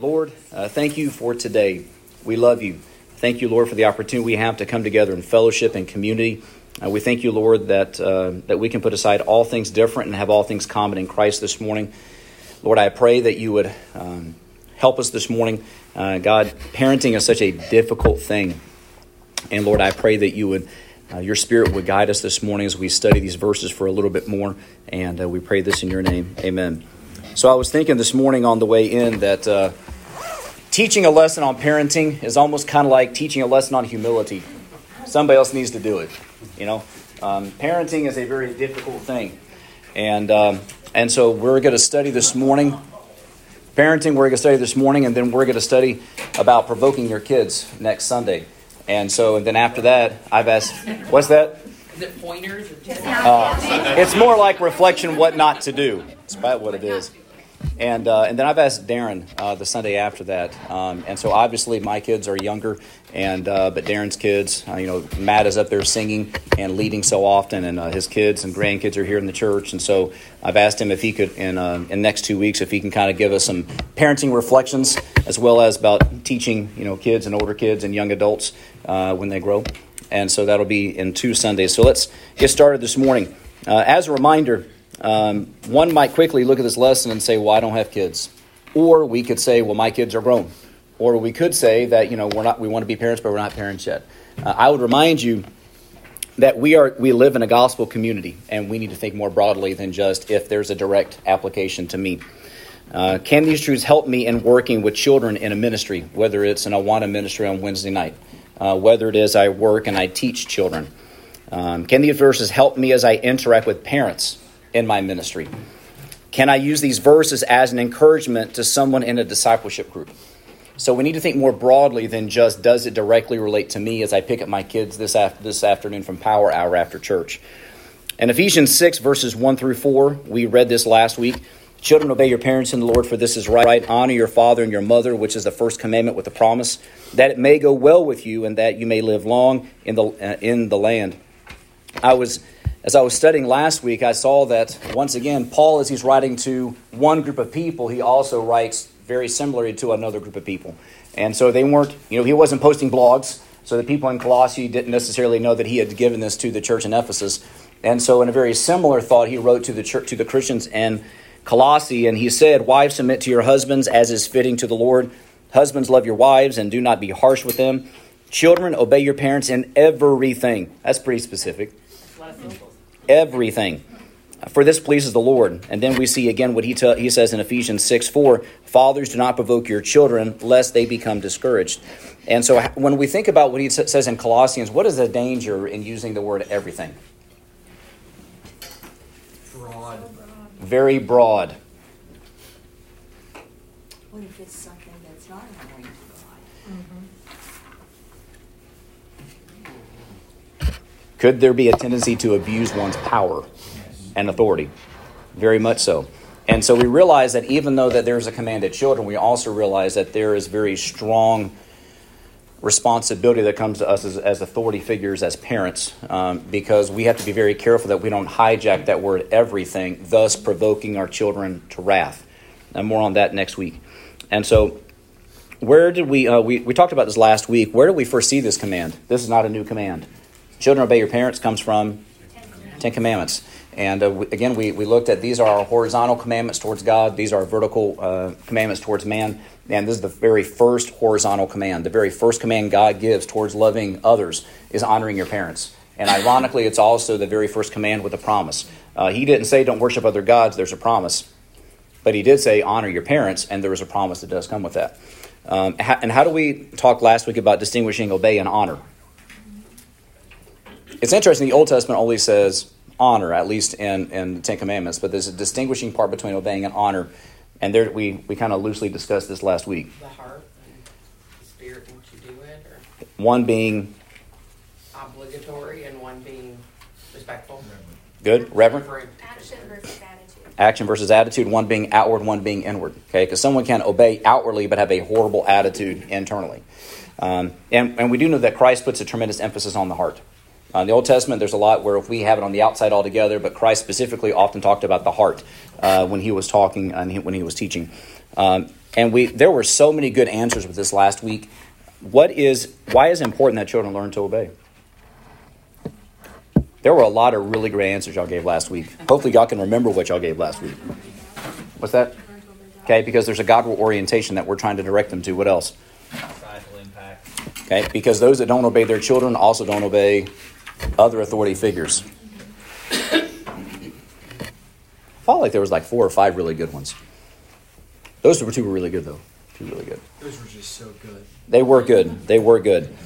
Lord, uh, thank you for today. We love you. Thank you, Lord, for the opportunity we have to come together in fellowship and community. Uh, we thank you, Lord, that, uh, that we can put aside all things different and have all things common in Christ this morning. Lord, I pray that you would um, help us this morning. Uh, God, parenting is such a difficult thing. And Lord, I pray that you would, uh, your spirit would guide us this morning as we study these verses for a little bit more. And uh, we pray this in your name. Amen. So I was thinking this morning on the way in that teaching a lesson on parenting is almost kind of like teaching a lesson on humility. Somebody else needs to do it. You know, um, parenting is a very difficult thing, and um, and so we're going to study this morning. Parenting, we're going to study this morning, and then we're going to study about provoking your kids next Sunday. And so, and then after that, I've asked, what's that? Is it pointers? Uh, it's more like reflection, what not to do. It's about what it is. And, uh, and then I've asked Darren uh, the Sunday after that. Um, and so obviously my kids are younger, and uh, but Darren's kids, uh, you know, Matt is up there singing and leading so often, and uh, his kids and grandkids are here in the church. And so I've asked him if he could, in, uh, in next two weeks, if he can kind of give us some parenting reflections as well as about teaching, you know, kids and older kids and young adults when they grow. And so that'll be in two Sundays. So let's get started this morning. as a reminder, um, one might quickly look at this lesson and say, well, I don't have kids. Or we could say, well, my kids are grown. Or we could say that, you know, we're not, we want to be parents, but we're not parents yet. Uh, I would remind you that we are we live in a gospel community and we need to think more broadly than just if there's a direct application to me uh, can these truths help me in working with children in a ministry whether it's an awana ministry on wednesday night uh, whether it is i work and i teach children um, can these verses help me as i interact with parents in my ministry? Can I use these verses as an encouragement to someone in a discipleship group? So we need to think more broadly than just does it directly relate to me as I pick up my kids this, after, this afternoon from Power Hour after church. In Ephesians 6, verses 1 through 4, we read this last week. Children, obey your parents in the Lord, for this is right. Honor your father and your mother, which is the first commandment with the promise, that it may go well with you and that you may live long in the, uh, in the land. I was as I was studying last week, I saw that once again, Paul, as he's writing to one group of people, he also writes very similarly to another group of people. And so they weren't, you know, he wasn't posting blogs, so the people in Colossae didn't necessarily know that he had given this to the church in Ephesus. And so, in a very similar thought, he wrote to the church, to the Christians in Colossae, and he said, Wives, submit to your husbands as is fitting to the Lord. Husbands, love your wives and do not be harsh with them. Children, obey your parents in everything. That's pretty specific everything. For this pleases the Lord. And then we see again what he, t- he says in Ephesians 6 4 Fathers, do not provoke your children, lest they become discouraged. And so when we think about what he says in Colossians, what is the danger in using the word everything? Broad. Very broad. What if it's something that's not honoring to God? Could there be a tendency to abuse one's power and authority? Very much so. And so we realize that even though that there's a command at children, we also realize that there is very strong responsibility that comes to us as, as authority figures, as parents, um, because we have to be very careful that we don't hijack that word everything, thus provoking our children to wrath. And more on that next week. And so, where did we, uh, we, we talked about this last week. Where did we first see this command? This is not a new command. Children, obey your parents comes from Ten Commandments. And uh, we, again, we, we looked at these are our horizontal commandments towards God, these are vertical uh, commandments towards man. And this is the very first horizontal command. The very first command God gives towards loving others is honoring your parents. And ironically, it's also the very first command with a promise. Uh, he didn't say, don't worship other gods, there's a promise. But he did say, honor your parents, and there is a promise that does come with that. Um, and how do we talk last week about distinguishing obey and honor? It's interesting, the Old Testament only says honor, at least in, in the Ten Commandments, but there's a distinguishing part between obeying and honor. And there, we, we kind of loosely discussed this last week. The heart and the spirit in which you do it, or One being obligatory and one being respectful. good, reverent, Referring Action versus attitude. action versus attitude, one being outward, one being inward. Okay, because someone can obey outwardly but have a horrible attitude internally. Um, and, and we do know that Christ puts a tremendous emphasis on the heart. Uh, in the Old Testament, there's a lot where if we have it on the outside altogether, but Christ specifically often talked about the heart uh, when he was talking and he, when he was teaching. Um, and we there were so many good answers with this last week. What is why is it important that children learn to obey? There were a lot of really great answers y'all gave last week. Hopefully, y'all can remember what y'all gave last week. What's that? Okay, because there's a Godward orientation that we're trying to direct them to. What else? Okay, because those that don't obey their children also don't obey other authority figures. I felt like there was like four or five really good ones. Those were two were really good though. Two really good. Those were just so good. They were good. They were good.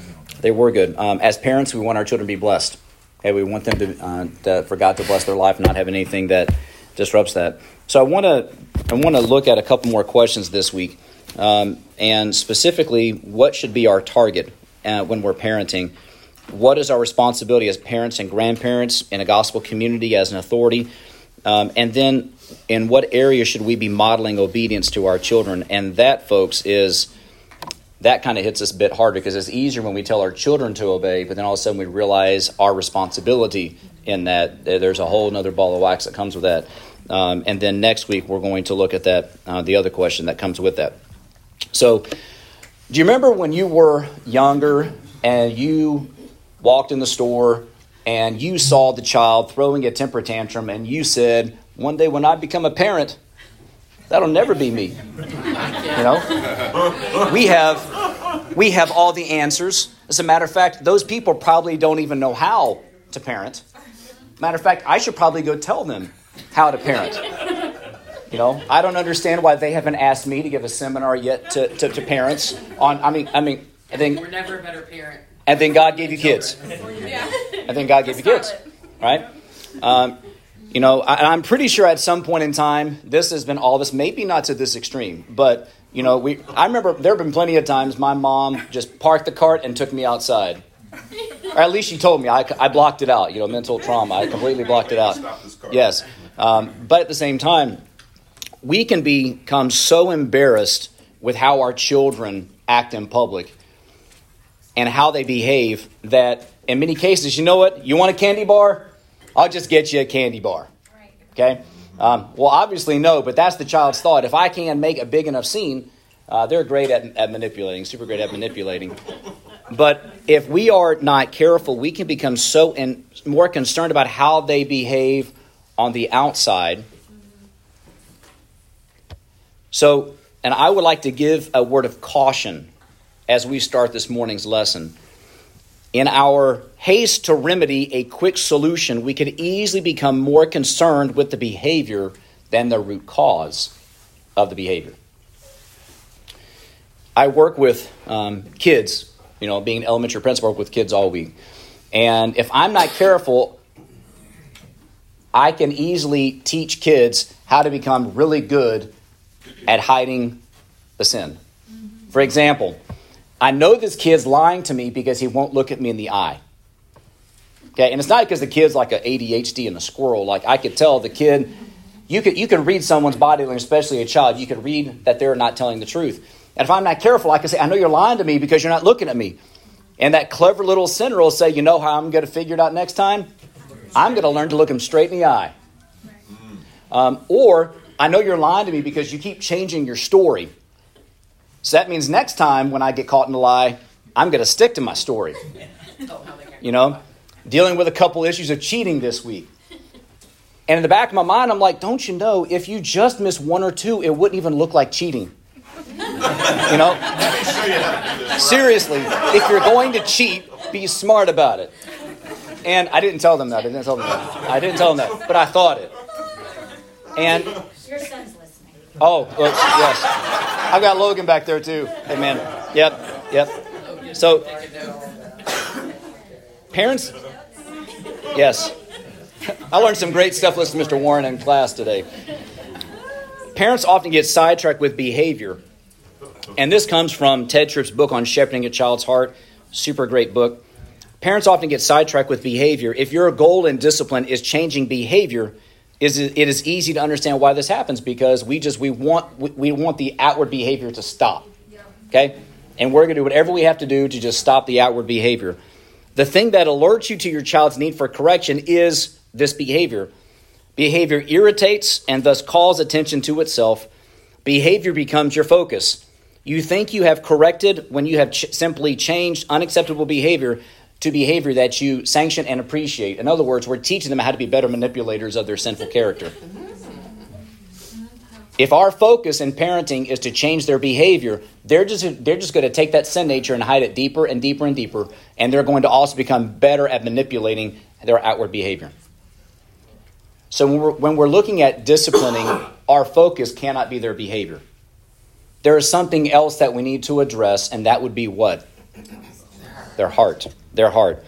They were good. Um, as parents, we want our children to be blessed. Okay, we want them to, uh, to for God to bless their life, and not have anything that disrupts that. So I want to I want to look at a couple more questions this week, um, and specifically, what should be our target uh, when we're parenting? What is our responsibility as parents and grandparents in a gospel community as an authority? Um, and then, in what area should we be modeling obedience to our children? And that, folks, is that kind of hits us a bit harder because it's easier when we tell our children to obey, but then all of a sudden we realize our responsibility in that. There's a whole other ball of wax that comes with that. Um, and then next week we're going to look at that, uh, the other question that comes with that. So, do you remember when you were younger and you walked in the store and you saw the child throwing a temper tantrum and you said, One day when I become a parent, that'll never be me. You know? We have we have all the answers. As a matter of fact, those people probably don't even know how to parent. Matter of fact, I should probably go tell them how to parent. You know, I don't understand why they haven't asked me to give a seminar yet to, to, to parents on. I mean, I mean, I think, We're never a better parent. And then God gave you kids. And then God gave you kids, right? Um, you know, I, I'm pretty sure at some point in time, this has been all this. Maybe not to this extreme, but you know, we. I remember there have been plenty of times my mom just parked the cart and took me outside, or at least she told me. I, I blocked it out. You know, mental trauma. I completely blocked it out. Yes, um, but at the same time, we can become so embarrassed with how our children act in public and how they behave that in many cases, you know what? You want a candy bar? I'll just get you a candy bar. Okay? Um, well, obviously, no, but that's the child's thought. If I can make a big enough scene, uh, they're great at, at manipulating, super great at manipulating. But if we are not careful, we can become so in, more concerned about how they behave on the outside. So, and I would like to give a word of caution as we start this morning's lesson. In our haste to remedy a quick solution, we could easily become more concerned with the behavior than the root cause of the behavior. I work with um, kids, you know, being an elementary principal, I work with kids all week. And if I'm not careful, I can easily teach kids how to become really good at hiding the sin. For example, I know this kid's lying to me because he won't look at me in the eye. Okay, and it's not because the kid's like an ADHD and a squirrel. Like I could tell the kid, you could you could read someone's body language, especially a child. You could read that they're not telling the truth. And if I'm not careful, I can say, I know you're lying to me because you're not looking at me. And that clever little sinner will say, you know how I'm going to figure it out next time? I'm going to learn to look him straight in the eye. Um, or I know you're lying to me because you keep changing your story. So that means next time when I get caught in a lie, I'm going to stick to my story. You know, dealing with a couple issues of cheating this week. And in the back of my mind, I'm like, don't you know, if you just miss one or two, it wouldn't even look like cheating. You know? Seriously, if you're going to cheat, be smart about it. And I didn't tell them that. I didn't tell them that. I didn't tell them that, but I thought it. And. Oh, look, yes. I've got Logan back there too. Amen. Yep, yep. So, parents, yes. I learned some great stuff listening to Mr. Warren in class today. Parents often get sidetracked with behavior. And this comes from Tedd Tripp's book on shepherding a child's heart. Super great book. Parents often get sidetracked with behavior. If your goal in discipline is changing behavior, is it is easy to understand why this happens because we just we want we, we want the outward behavior to stop. Okay? And we're going to do whatever we have to do to just stop the outward behavior. The thing that alerts you to your child's need for correction is this behavior. Behavior irritates and thus calls attention to itself, Behavior becomes your focus. You think you have corrected when you have ch- simply changed unacceptable behavior to behavior that you sanction and appreciate. In other words, we're teaching them how to be better manipulators of their sinful character. If our focus in parenting is to change their behavior, they're just, they're just going to take that sin nature and hide it deeper and deeper and deeper, and they're going to also become better at manipulating their outward behavior. So when we're, when we're looking at disciplining, our focus cannot be their behavior. There is something else that we need to address, and that would be what? Their heart. Their heart.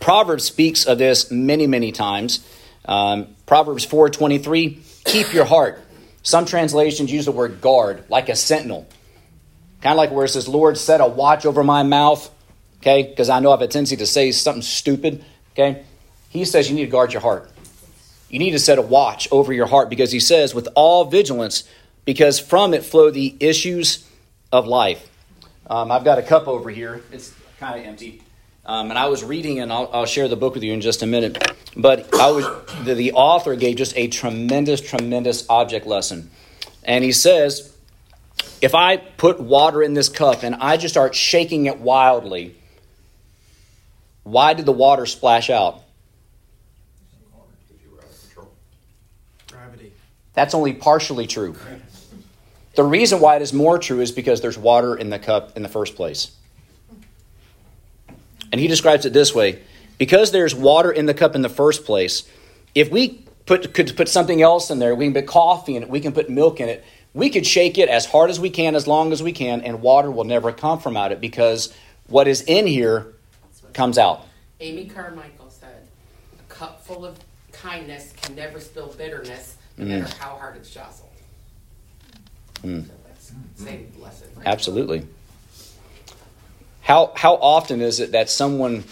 Proverbs speaks of this many, many times. Um, Proverbs 4.23, keep your heart some translations use the word guard, like a sentinel. Kind of like where it says, Lord, set a watch over my mouth, okay, because I know I have a tendency to say something stupid, okay. He says you need to guard your heart. You need to set a watch over your heart because he says, with all vigilance, because from it flow the issues of life. Um, I've got a cup over here. It's kind of empty. Um, and I was reading, and I'll, I'll, share the book with you in just a minute. But I was the, the author gave just a tremendous, tremendous object lesson, and he says, if I put water in this cup and I just start shaking it wildly, why did the water splash out? Gravity. That's only partially true. The reason why it is more true is because there's water in the cup in the first place. And he describes it this way because there's water in the cup in the first place, if we put, could put something else in there, we can put coffee in it, we can put milk in it, we could shake it as hard as we can, as long as we can, and water will never come from out of it because what is in here comes out. Amy Carmichael said, "A cup full of kindness can never spill bitterness, no mm. matter how hard it's jostled." Mm. So same lesson. Absolutely. How, how often is it that someone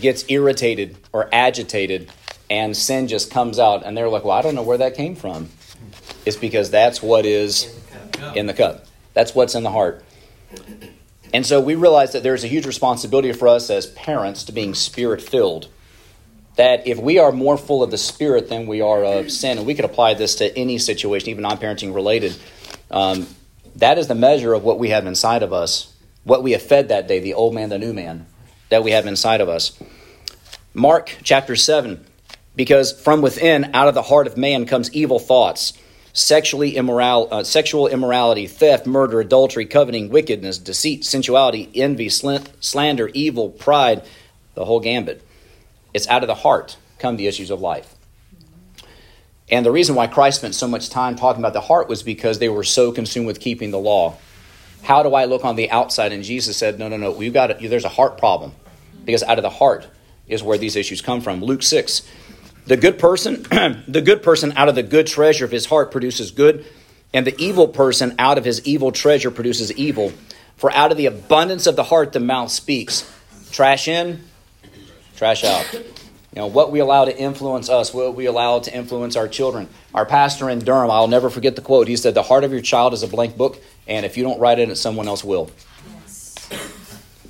gets irritated or agitated and sin just comes out and they're like, well, I don't know where that came from? It's because that's what is in the cup. That's what's in the heart. And so we realize that there's a huge responsibility for us as parents to being spirit filled. That if we are more full of the spirit than we are of sin, and we could apply this to any situation, even non parenting related, um, that is the measure of what we have inside of us what we have fed that day, the old man, the new man that we have inside of us. Mark chapter 7, because from within, out of the heart of man, comes evil thoughts, sexually immoral, uh, sexual immorality, theft, murder, adultery, coveting, wickedness, deceit, sensuality, envy, slander, evil, pride, the whole gambit. It's out of the heart come the issues of life. And the reason why Christ spent so much time talking about the heart was because they were so consumed with keeping the law how do I look on the outside? And Jesus said, No, no, no. We've got a, there's a heart problem because out of the heart is where these issues come from. Luke six, the good person, the good person out of the good treasure of his heart produces good, and the evil person out of his evil treasure produces evil. For out of the abundance of the heart the mouth speaks. Trash in, trash out. You know, what we allow to influence us, what we allow to influence our children. Our pastor in Durham, I'll never forget the quote. He said, The heart of your child is a blank book, and if you don't write in it, someone else will. Yes.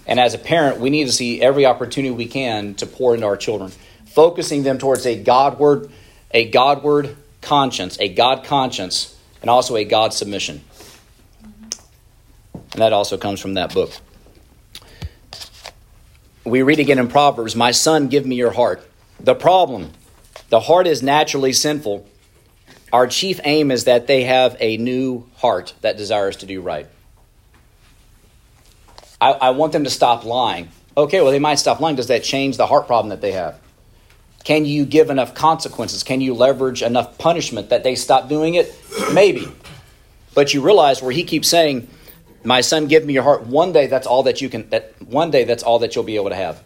And as a parent, we need to see every opportunity we can to pour into our children, focusing them towards a Godward, a Godward conscience, a God conscience, and also a God submission. And that also comes from that book. We read again in Proverbs, My son, give me your heart. The problem the heart is naturally sinful. Our chief aim is that they have a new heart that desires to do right. I, I, want them to stop lying. Okay, well, they might stop lying. Does that change the heart problem that they have? Can you give enough consequences? Can you leverage enough punishment that they stop doing it? Maybe. But you realize where he keeps saying, My son, give me your heart. One day that's all that you can that one day that's all that you'll be able to have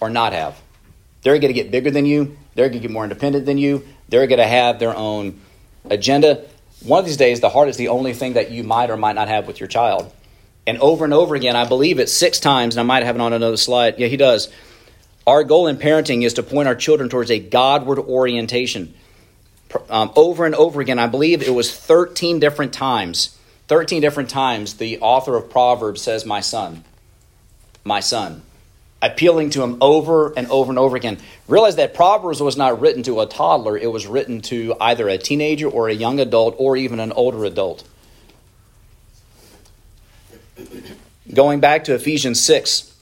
or not have. They're going to get bigger than you. They're going to get more independent than you. They're going to have their own agenda. One of these days, the heart is the only thing that you might or might not have with your child. And over and over again, I believe it six times, and I might have it on another slide. Yeah, he does. Our goal in parenting is to point our children towards a Godward orientation. Um, over and over again, I believe it was 13 different times. 13 different times, the author of Proverbs says, My son, my son appealing to him over and over and over again. Realize that Proverbs was not written to a toddler, it was written to either a teenager or a young adult or even an older adult. Going back to Ephesians 6,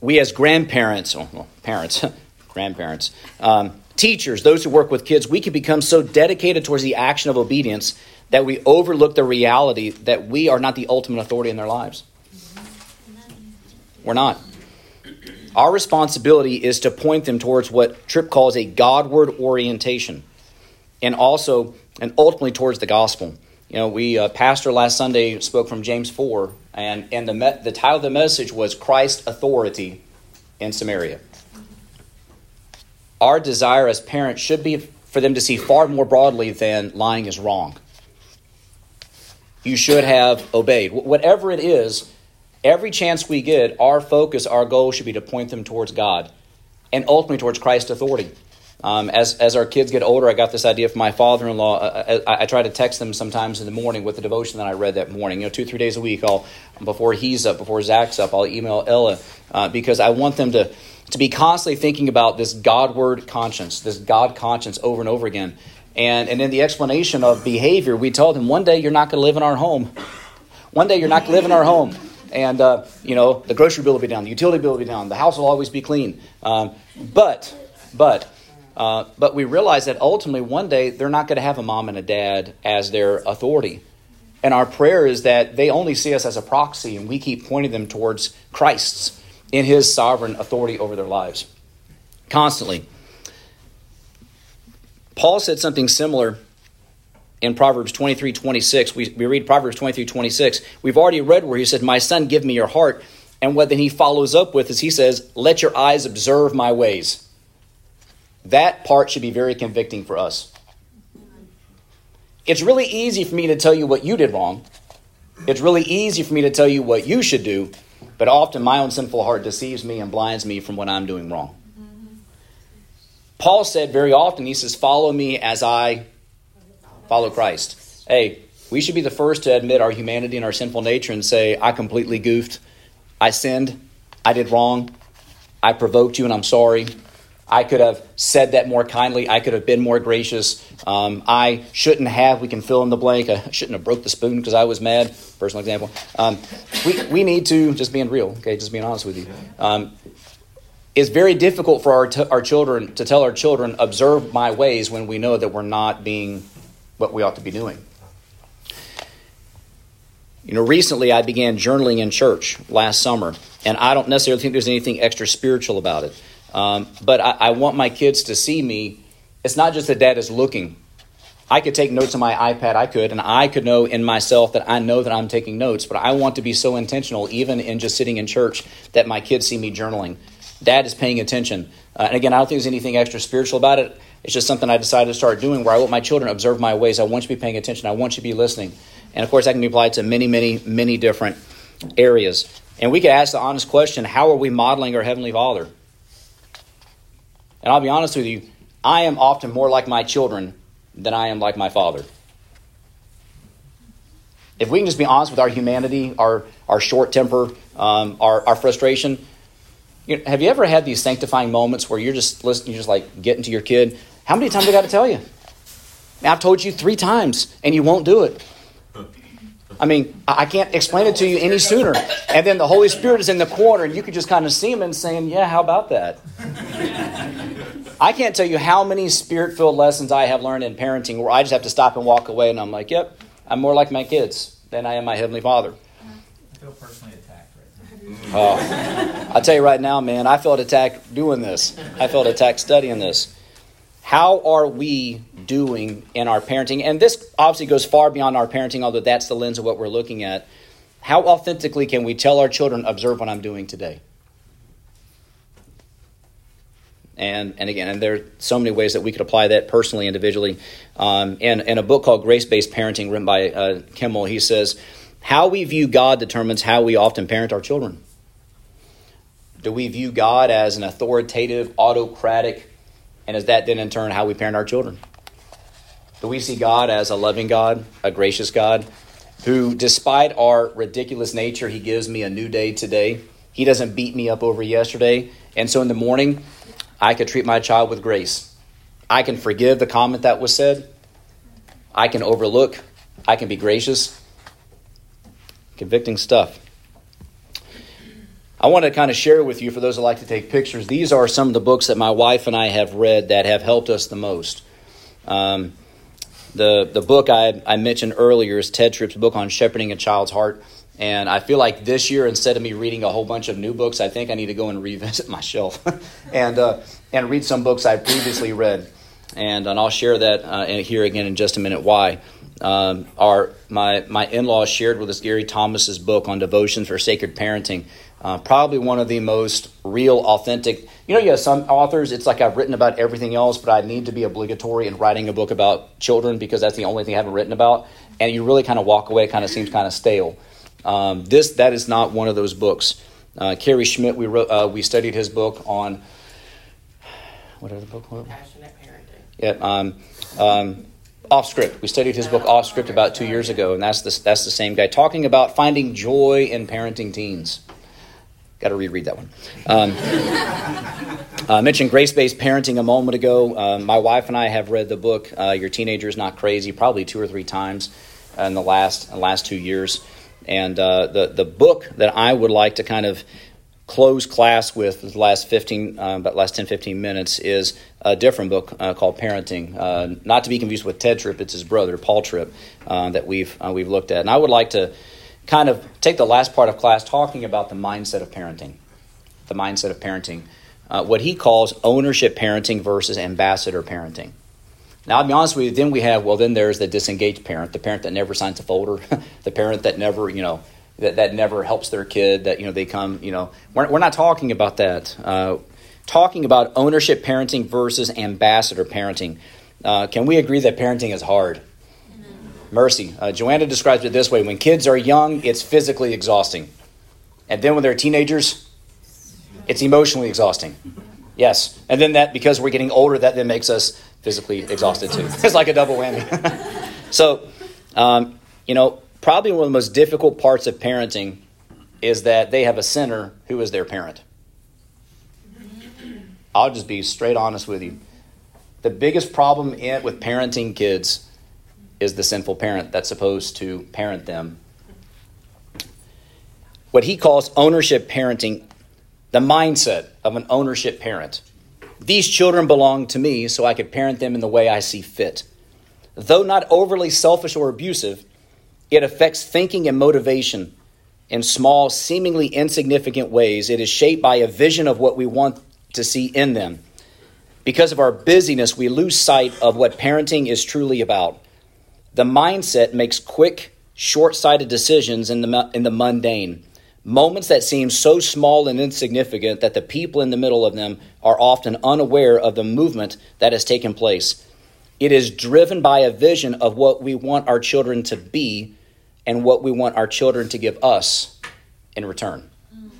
we as grandparents, oh, well, parents, grandparents, um, teachers, those who work with kids, we can become so dedicated towards the action of obedience that we overlook the reality that we are not the ultimate authority in their lives. We're not. Our responsibility is to point them towards what Tripp calls a Godward orientation and also and ultimately towards the gospel. You know, we uh, pastor last Sunday spoke from James 4 and and the me- the title of the message was Christ authority in Samaria. Our desire as parents should be for them to see far more broadly than lying is wrong. You should have obeyed. Whatever it is, every chance we get, our focus, our goal should be to point them towards God and ultimately towards Christ's authority. Um, as, as our kids get older, I got this idea from my father in law. Uh, I, I, try to text them sometimes in the morning with the devotion that I read that morning. You know, two, three days a week, I'll, before he's up, before Zach's up, I'll email Ella uh, because I want them to, to be constantly thinking about this Godward conscience, this God conscience over and over again. And, and in the explanation of behavior, we told them one day you're not going to live in our home. One day you're not going to live in our home and uh, you know the grocery bill will be down, the utility bill will be down, the house will always be clean. Um, but, but, uh, but we realize that ultimately one day they're not going to have a mom and a dad as their authority. And our prayer is that they only see us as a proxy, and we keep pointing them towards Christ's in His sovereign authority over their lives, constantly. Paul said something similar in Proverbs 23 26. We, we read Proverbs 23 26. We've already read where he said, My son, give me your heart. And what then he follows up with is he says, Let your eyes observe my ways. That part should be very convicting for us. It's really easy for me to tell you what you did wrong. It's really easy for me to tell you what you should do, but often my own sinful heart deceives me and blinds me from what I'm doing wrong. Mm-hmm. Paul said very often, he says, Follow me as I follow Christ. Hey, we should be the first to admit our humanity and our sinful nature and say, I completely goofed. I sinned. I did wrong. I provoked you and I'm sorry. I could have said that more kindly. I could have been more gracious. Um, I shouldn't have. We can fill in the blank. I shouldn't have broke the spoon because I was mad. Personal example. Um, we, we need to, just being real, okay, just being honest with you. Um, it's very difficult for our, t- our children to tell our children, observe my ways when we know that we're not being what we ought to be doing. You know, recently I began journaling in church last summer, and I don't necessarily think there's anything extra spiritual about it. Um, but I, I want my kids to see me. It's not just that dad is looking. I could take notes on my iPad, I could, and I could know in myself that I know that I'm taking notes, but I want to be so intentional, even in just sitting in church, that my kids see me journaling. Dad is paying attention. Uh, and again, I don't think there's anything extra spiritual about it. It's just something I decided to start doing where I want my children to observe my ways. I want you to be paying attention. I want you to be listening. And of course, that can be applied to many, many, many different areas. And we could ask the honest question how are we modeling our Heavenly Father? And I'll be honest with you, I am often more like my children than I am like my father. If we can just be honest with our humanity, our, our short temper, um, our, our frustration, you know, have you ever had these sanctifying moments where you're just listening, you're just like getting to your kid? How many times I got to tell you? I've told you three times, and you won't do it. I mean, I can't explain it to you any sooner. And then the Holy Spirit is in the corner, and you can just kind of see him and saying, "Yeah, how about that?" I can't tell you how many spirit-filled lessons I have learned in parenting where I just have to stop and walk away, and I'm like, "Yep, I'm more like my kids than I am my heavenly Father." I feel personally attacked. Oh, I'll tell you right now, man, I felt attacked doing this. I felt attacked studying this. How are we doing in our parenting? And this obviously goes far beyond our parenting, although that's the lens of what we're looking at. How authentically can we tell our children, observe what I'm doing today? And, and again, and there are so many ways that we could apply that personally, individually. Um, and in a book called Grace Based Parenting, written by uh, Kimmel, he says, How we view God determines how we often parent our children. Do we view God as an authoritative, autocratic, and is that then in turn how we parent our children? Do we see God as a loving God, a gracious God, who, despite our ridiculous nature, He gives me a new day today? He doesn't beat me up over yesterday. And so in the morning, I could treat my child with grace. I can forgive the comment that was said. I can overlook. I can be gracious. Convicting stuff. I want to kind of share with you, for those that like to take pictures, these are some of the books that my wife and I have read that have helped us the most. Um, the, the book I, I mentioned earlier is Tedd Tripp's book on shepherding a child's heart. And I feel like this year, instead of me reading a whole bunch of new books, I think I need to go and revisit my shelf and, uh, and read some books I've previously read. And, and I'll share that uh, here again in just a minute why. Um, our, my, my in laws shared with us Gary Thomas's book on devotions for sacred parenting. Uh, probably one of the most real, authentic. You know, you have some authors, it's like I've written about everything else, but I need to be obligatory in writing a book about children because that's the only thing I haven't written about. And you really kind of walk away, kind of seems kind of stale. Um, this that is not one of those books. Uh, Kerry Schmidt, we wrote, uh, we studied his book on whatever the book. Passionate parenting. Yeah, um, um, off script. We studied his book off script about two years ago, and that's the that's the same guy talking about finding joy in parenting teens. Got to reread that one. Um, I mentioned grace based parenting a moment ago. Uh, my wife and I have read the book uh, "Your Teenager is Not Crazy" probably two or three times in the last last two years. And uh, the, the book that I would like to kind of close class with the last 15, uh, about last 10, 15 minutes is a different book uh, called Parenting. Uh, not to be confused with Tedd Tripp, it's his brother, Paul Tripp, uh, that we've, uh, we've looked at. And I would like to kind of take the last part of class talking about the mindset of parenting. The mindset of parenting. what he calls ownership parenting versus ambassador parenting. Now, I'll be honest with you, then we have, well, then there's the disengaged parent, the parent that never signs a folder, the parent that never, you know, that, that never helps their kid, that, you know, they come, you know, we're, we're not talking about that. Uh, talking about ownership parenting versus ambassador parenting. Uh, can we agree that parenting is hard? Mercy. Uh, Joanna describes it this way when kids are young, it's physically exhausting. And then when they're teenagers, it's emotionally exhausting. Yes. And then that, because we're getting older, that then makes us physically exhausted too. It's like a double whammy. so, um, you know, probably one of the most difficult parts of parenting is that they have a sinner who is their parent. I'll just be straight honest with you. The biggest problem in, with parenting kids is the sinful parent that's supposed to parent them. What he calls ownership parenting, the mindset of an ownership parent. These children belong to me, so I could parent them in the way I see fit. Though not overly selfish or abusive, it affects thinking and motivation in small, seemingly insignificant ways. It is shaped by a vision of what we want to see in them. Because of our busyness, we lose sight of what parenting is truly about. The mindset makes quick, short sighted decisions in the, in the mundane. Moments that seem so small and insignificant that the people in the middle of them are often unaware of the movement that has taken place. It is driven by a vision of what we want our children to be and what we want our children to give us in return. Mm.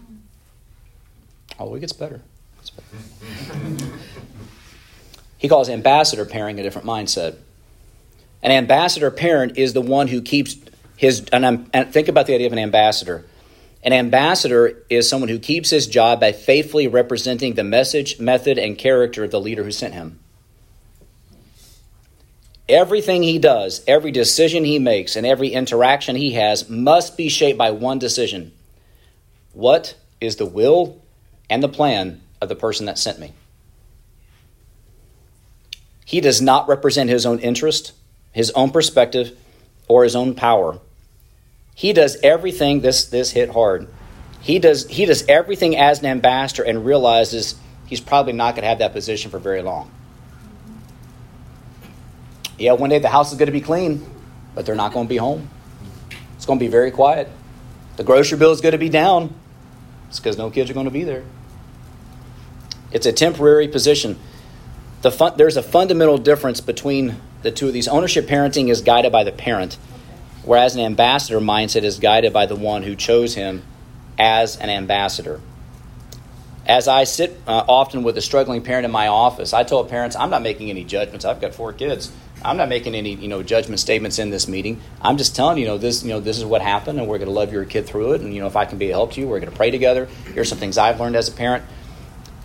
Oh, it gets better. It's better. he calls ambassador parenting a different mindset. An ambassador parent is the one who keeps his, and, and think about the idea of an ambassador an ambassador is someone who keeps his job by faithfully representing the message, method, and character of the leader who sent him. Everything he does, every decision he makes, and every interaction he has must be shaped by one decision What is the will and the plan of the person that sent me? He does not represent his own interest, his own perspective, or his own power. He does everything this this hit hard. He does he does everything as an ambassador and realizes he's probably not going to have that position for very long. Yeah, one day the house is going to be clean, but they're not going to be home. It's going to be very quiet. The grocery bill is going to be down. It's because no kids are going to be there. It's a temporary position. The fun, there's a fundamental difference between the two of these. Ownership parenting is guided by the parent whereas an ambassador mindset is guided by the one who chose him as an ambassador. As I sit uh, often with a struggling parent in my office, I tell parents, I'm not making any judgments. I've got four kids. I'm not making any, you know, judgment statements in this meeting. I'm just telling you know this, you know, this is what happened, and we're going to love your kid through it. And you know, if I can be a help to you, we're going to pray together. Here's some things I've learned as a parent.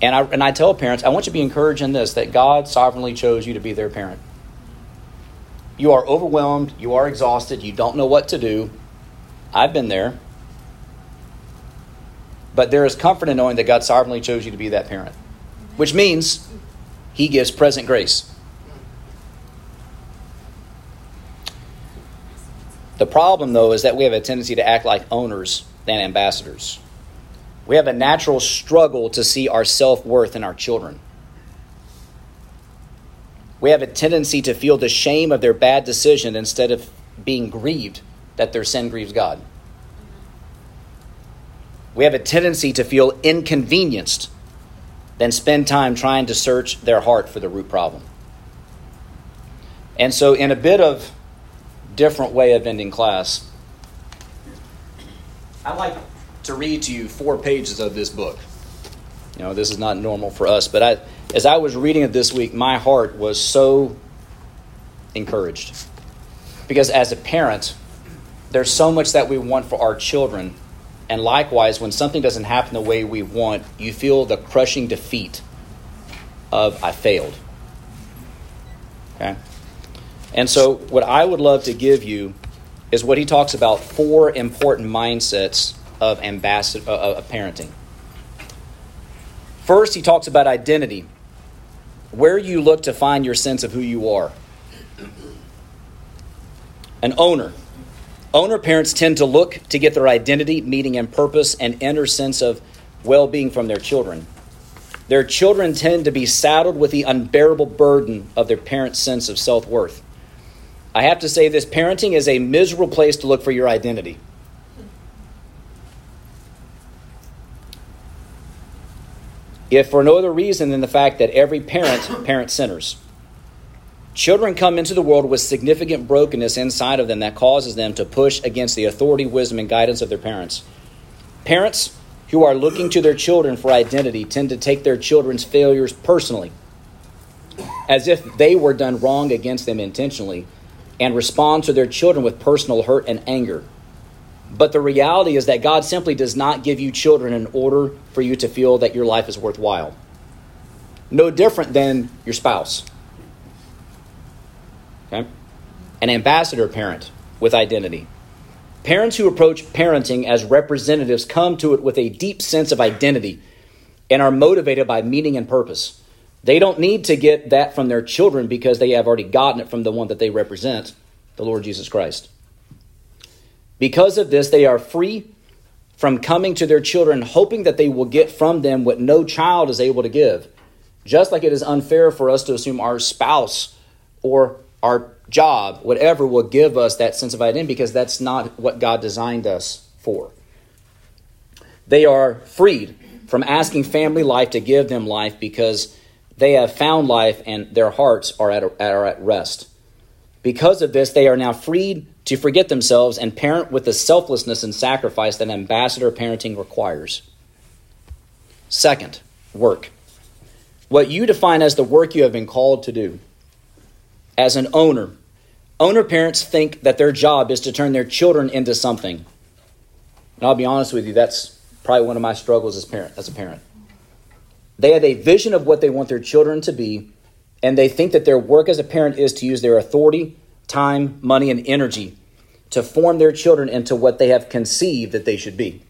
And I and I tell parents, I want you to be encouraged in this that God sovereignly chose you to be their parent. You are overwhelmed. You are exhausted. You don't know what to do. I've been there. But there is comfort in knowing that God sovereignly chose you to be that parent, which means He gives present grace. The problem, though, is that we have a tendency to act like owners than ambassadors. We have a natural struggle to see our self worth in our children. We have a tendency to feel the shame of their bad decision instead of being grieved that their sin grieves God. We have a tendency to feel inconvenienced than spend time trying to search their heart for the root problem. And so, in a bit of different way of ending class, I'd like to read to you four pages of this book. You know, this is not normal for us, but I, as I was reading it this week, my heart was so encouraged. Because as a parent, there's so much that we want for our children. And likewise, when something doesn't happen the way we want, you feel the crushing defeat of I failed. Okay? And so, what I would love to give you is what he talks about four important mindsets of ambassador uh, of parenting. First, he talks about identity, where you look to find your sense of who you are. An owner. Owner parents tend to look to get their identity, meaning, and purpose and inner sense of well being from their children. Their children tend to be saddled with the unbearable burden of their parents' sense of self worth. I have to say this parenting is a miserable place to look for your identity. If for no other reason than the fact that every parent parents sinners. Children come into the world with significant brokenness inside of them that causes them to push against the authority, wisdom, and guidance of their parents. Parents who are looking to their children for identity tend to take their children's failures personally, as if they were done wrong against them intentionally and respond to their children with personal hurt and anger. But the reality is that God simply does not give you children in order for you to feel that your life is worthwhile. No different than your spouse. Okay? An ambassador parent with identity. Parents who approach parenting as representatives come to it with a deep sense of identity and are motivated by meaning and purpose. They don't need to get that from their children because they have already gotten it from the one that they represent, the Lord Jesus Christ. Because of this, they are free from coming to their children hoping that they will get from them what no child is able to give. Just like it is unfair for us to assume our spouse or our job, whatever, will give us that sense of identity because that's not what God designed us for. They are freed from asking family life to give them life because they have found life and their hearts are at, are at rest. Because of this, they are now freed to forget themselves and parent with the selflessness and sacrifice that ambassador parenting requires. Second, work. What you define as the work you have been called to do. As an owner, owner parents think that their job is to turn their children into something. And I'll be honest with you, that's probably one of my struggles as parent as a parent. They have a vision of what they want their children to be, and they think that their work as a parent is to use their authority, time, money, and energy to form their children into what they have conceived that they should be.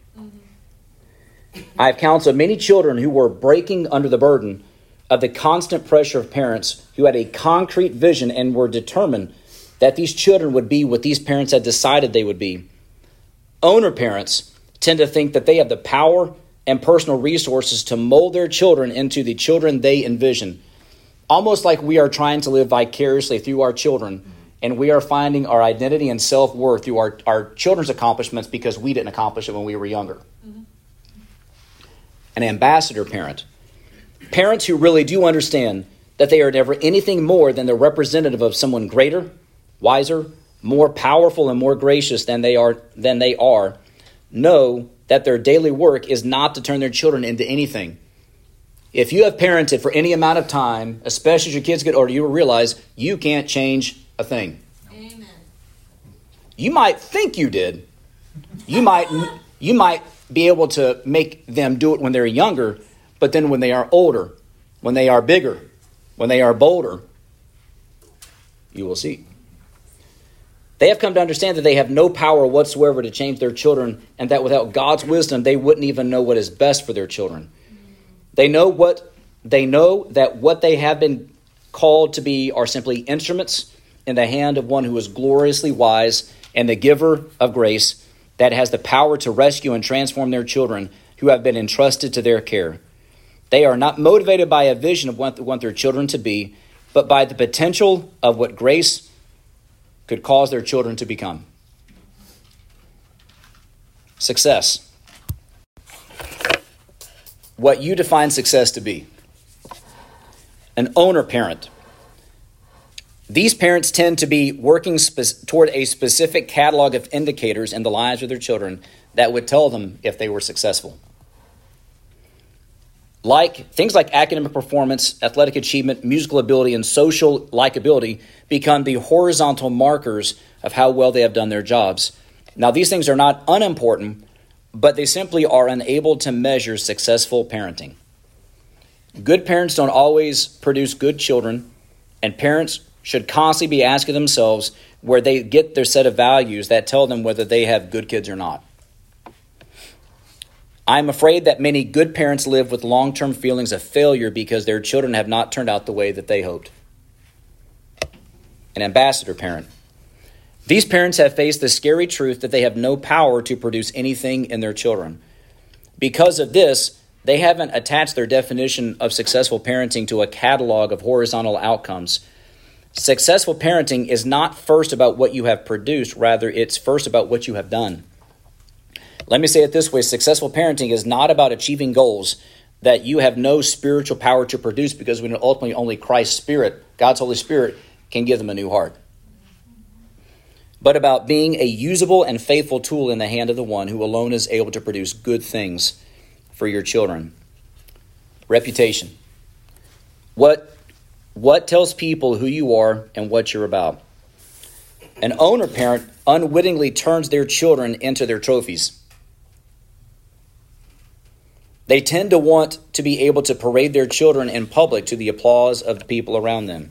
I have counseled many children who were breaking under the burden of the constant pressure of parents who had a concrete vision and were determined that these children would be what these parents had decided they would be. Owner parents tend to think that they have the power and personal resources to mold their children into the children they envision. Almost like we are trying to live vicariously through our children, and we are finding our identity and self worth through our, our children's accomplishments because we didn't accomplish it when we were younger. Mm-hmm. An ambassador parent. Parents who really do understand that they are never anything more than the representative of someone greater, wiser, more powerful, and more gracious than they are than they are, know that their daily work is not to turn their children into anything. If you have parented for any amount of time, especially as your kids get older, you will realize you can't change a thing. Amen. You might think you did. You might you might be able to make them do it when they're younger, but then when they are older, when they are bigger, when they are bolder, you will see. They have come to understand that they have no power whatsoever to change their children, and that without God's wisdom, they wouldn't even know what is best for their children. They know what they know that what they have been called to be are simply instruments in the hand of one who is gloriously wise and the giver of grace that has the power to rescue and transform their children who have been entrusted to their care. They are not motivated by a vision of what they want their children to be, but by the potential of what grace could cause their children to become. Success. What you define success to be. An owner parent. These parents tend to be working spe- toward a specific catalog of indicators in the lives of their children that would tell them if they were successful. Like things like academic performance, athletic achievement, musical ability, and social likability become the horizontal markers of how well they have done their jobs. Now, these things are not unimportant, but they simply are unable to measure successful parenting. Good parents don't always produce good children, and parents should constantly be asking themselves where they get their set of values that tell them whether they have good kids or not. I'm afraid that many good parents live with long term feelings of failure because their children have not turned out the way that they hoped. An ambassador parent. These parents have faced the scary truth that they have no power to produce anything in their children. Because of this, they haven't attached their definition of successful parenting to a catalog of horizontal outcomes. Successful parenting is not first about what you have produced, rather, it's first about what you have done. Let me say it this way successful parenting is not about achieving goals that you have no spiritual power to produce because we know ultimately only Christ's Spirit, God's Holy Spirit, can give them a new heart. But about being a usable and faithful tool in the hand of the one who alone is able to produce good things for your children. Reputation. What, what tells people who you are and what you're about? An owner parent unwittingly turns their children into their trophies. They tend to want to be able to parade their children in public to the applause of the people around them.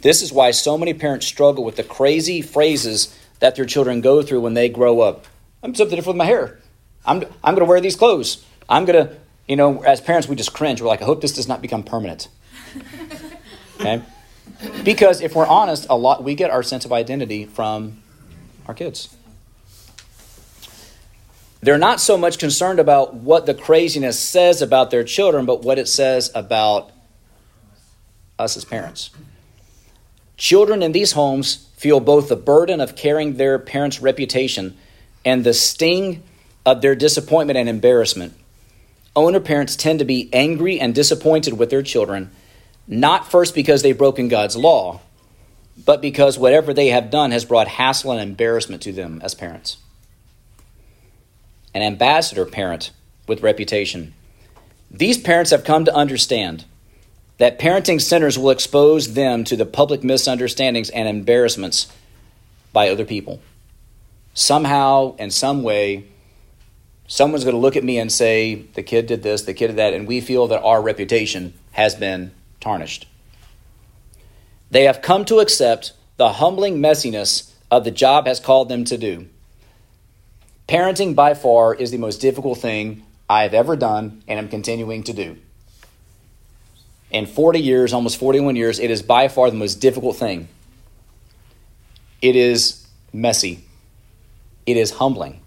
This is why so many parents struggle with the crazy phrases that their children go through when they grow up. I'm something different with my hair. I'm, I'm going to wear these clothes. I'm going to, you know, as parents, we just cringe. We're like, I hope this does not become permanent. Okay? Because if we're honest, a lot we get our sense of identity from our kids. They're not so much concerned about what the craziness says about their children, but what it says about us as parents. Children in these homes feel both the burden of carrying their parents' reputation and the sting of their disappointment and embarrassment. Owner parents tend to be angry and disappointed with their children, not first because they've broken God's law, but because whatever they have done has brought hassle and embarrassment to them as parents an ambassador parent with reputation. These parents have come to understand that parenting centers will expose them to the public misunderstandings and embarrassments by other people. Somehow, in some way, someone's going to look at me and say, the kid did this, the kid did that, and we feel that our reputation has been tarnished. They have come to accept the humbling messiness of the job has called them to do. Parenting by far is the most difficult thing I have ever done and am continuing to do. In 40 years, almost 41 years, it is by far the most difficult thing. It is messy. It is humbling.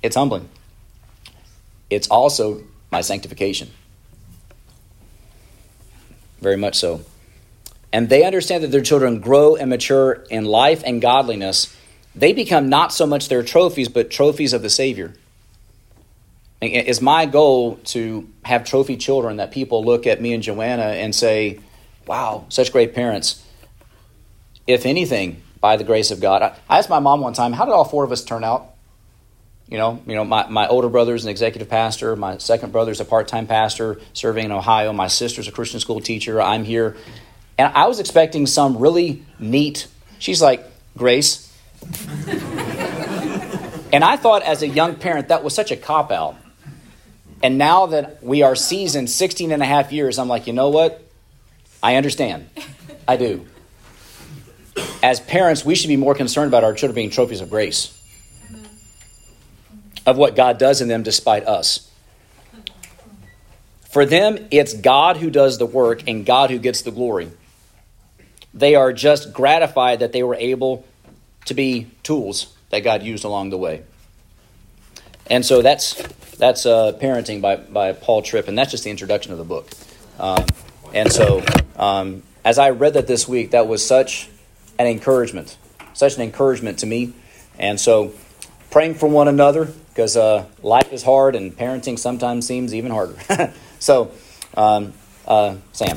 It's humbling. It's also my sanctification. Very much so. And they understand that their children grow and mature in life and godliness they become not so much their trophies, but trophies of the Savior. It's my goal to have trophy children that people look at me and Joanna and say, wow, such great parents. If anything, by the grace of God. I asked my mom one time, how did all four of us turn out? You know, you know, my, my older brother's an executive pastor, my second brother's a part-time pastor serving in Ohio, my sister's a Christian school teacher, I'm here. And I was expecting some really neat, she's like, Grace, and I thought as a young parent that was such a cop out. And now that we are seasoned 16 and a half years, I'm like, you know what? I understand. I do. as parents, we should be more concerned about our children being trophies of grace, of what God does in them despite us. For them, it's God who does the work and God who gets the glory. They are just gratified that they were able to be tools that God used along the way. And so that's that's uh, parenting by, by Paul Tripp, and that's just the introduction of the book. Um, and so, um, as I read that this week, that was such an encouragement, such an encouragement to me. And so, praying for one another because uh, life is hard and parenting sometimes seems even harder. so, um, uh, Sam.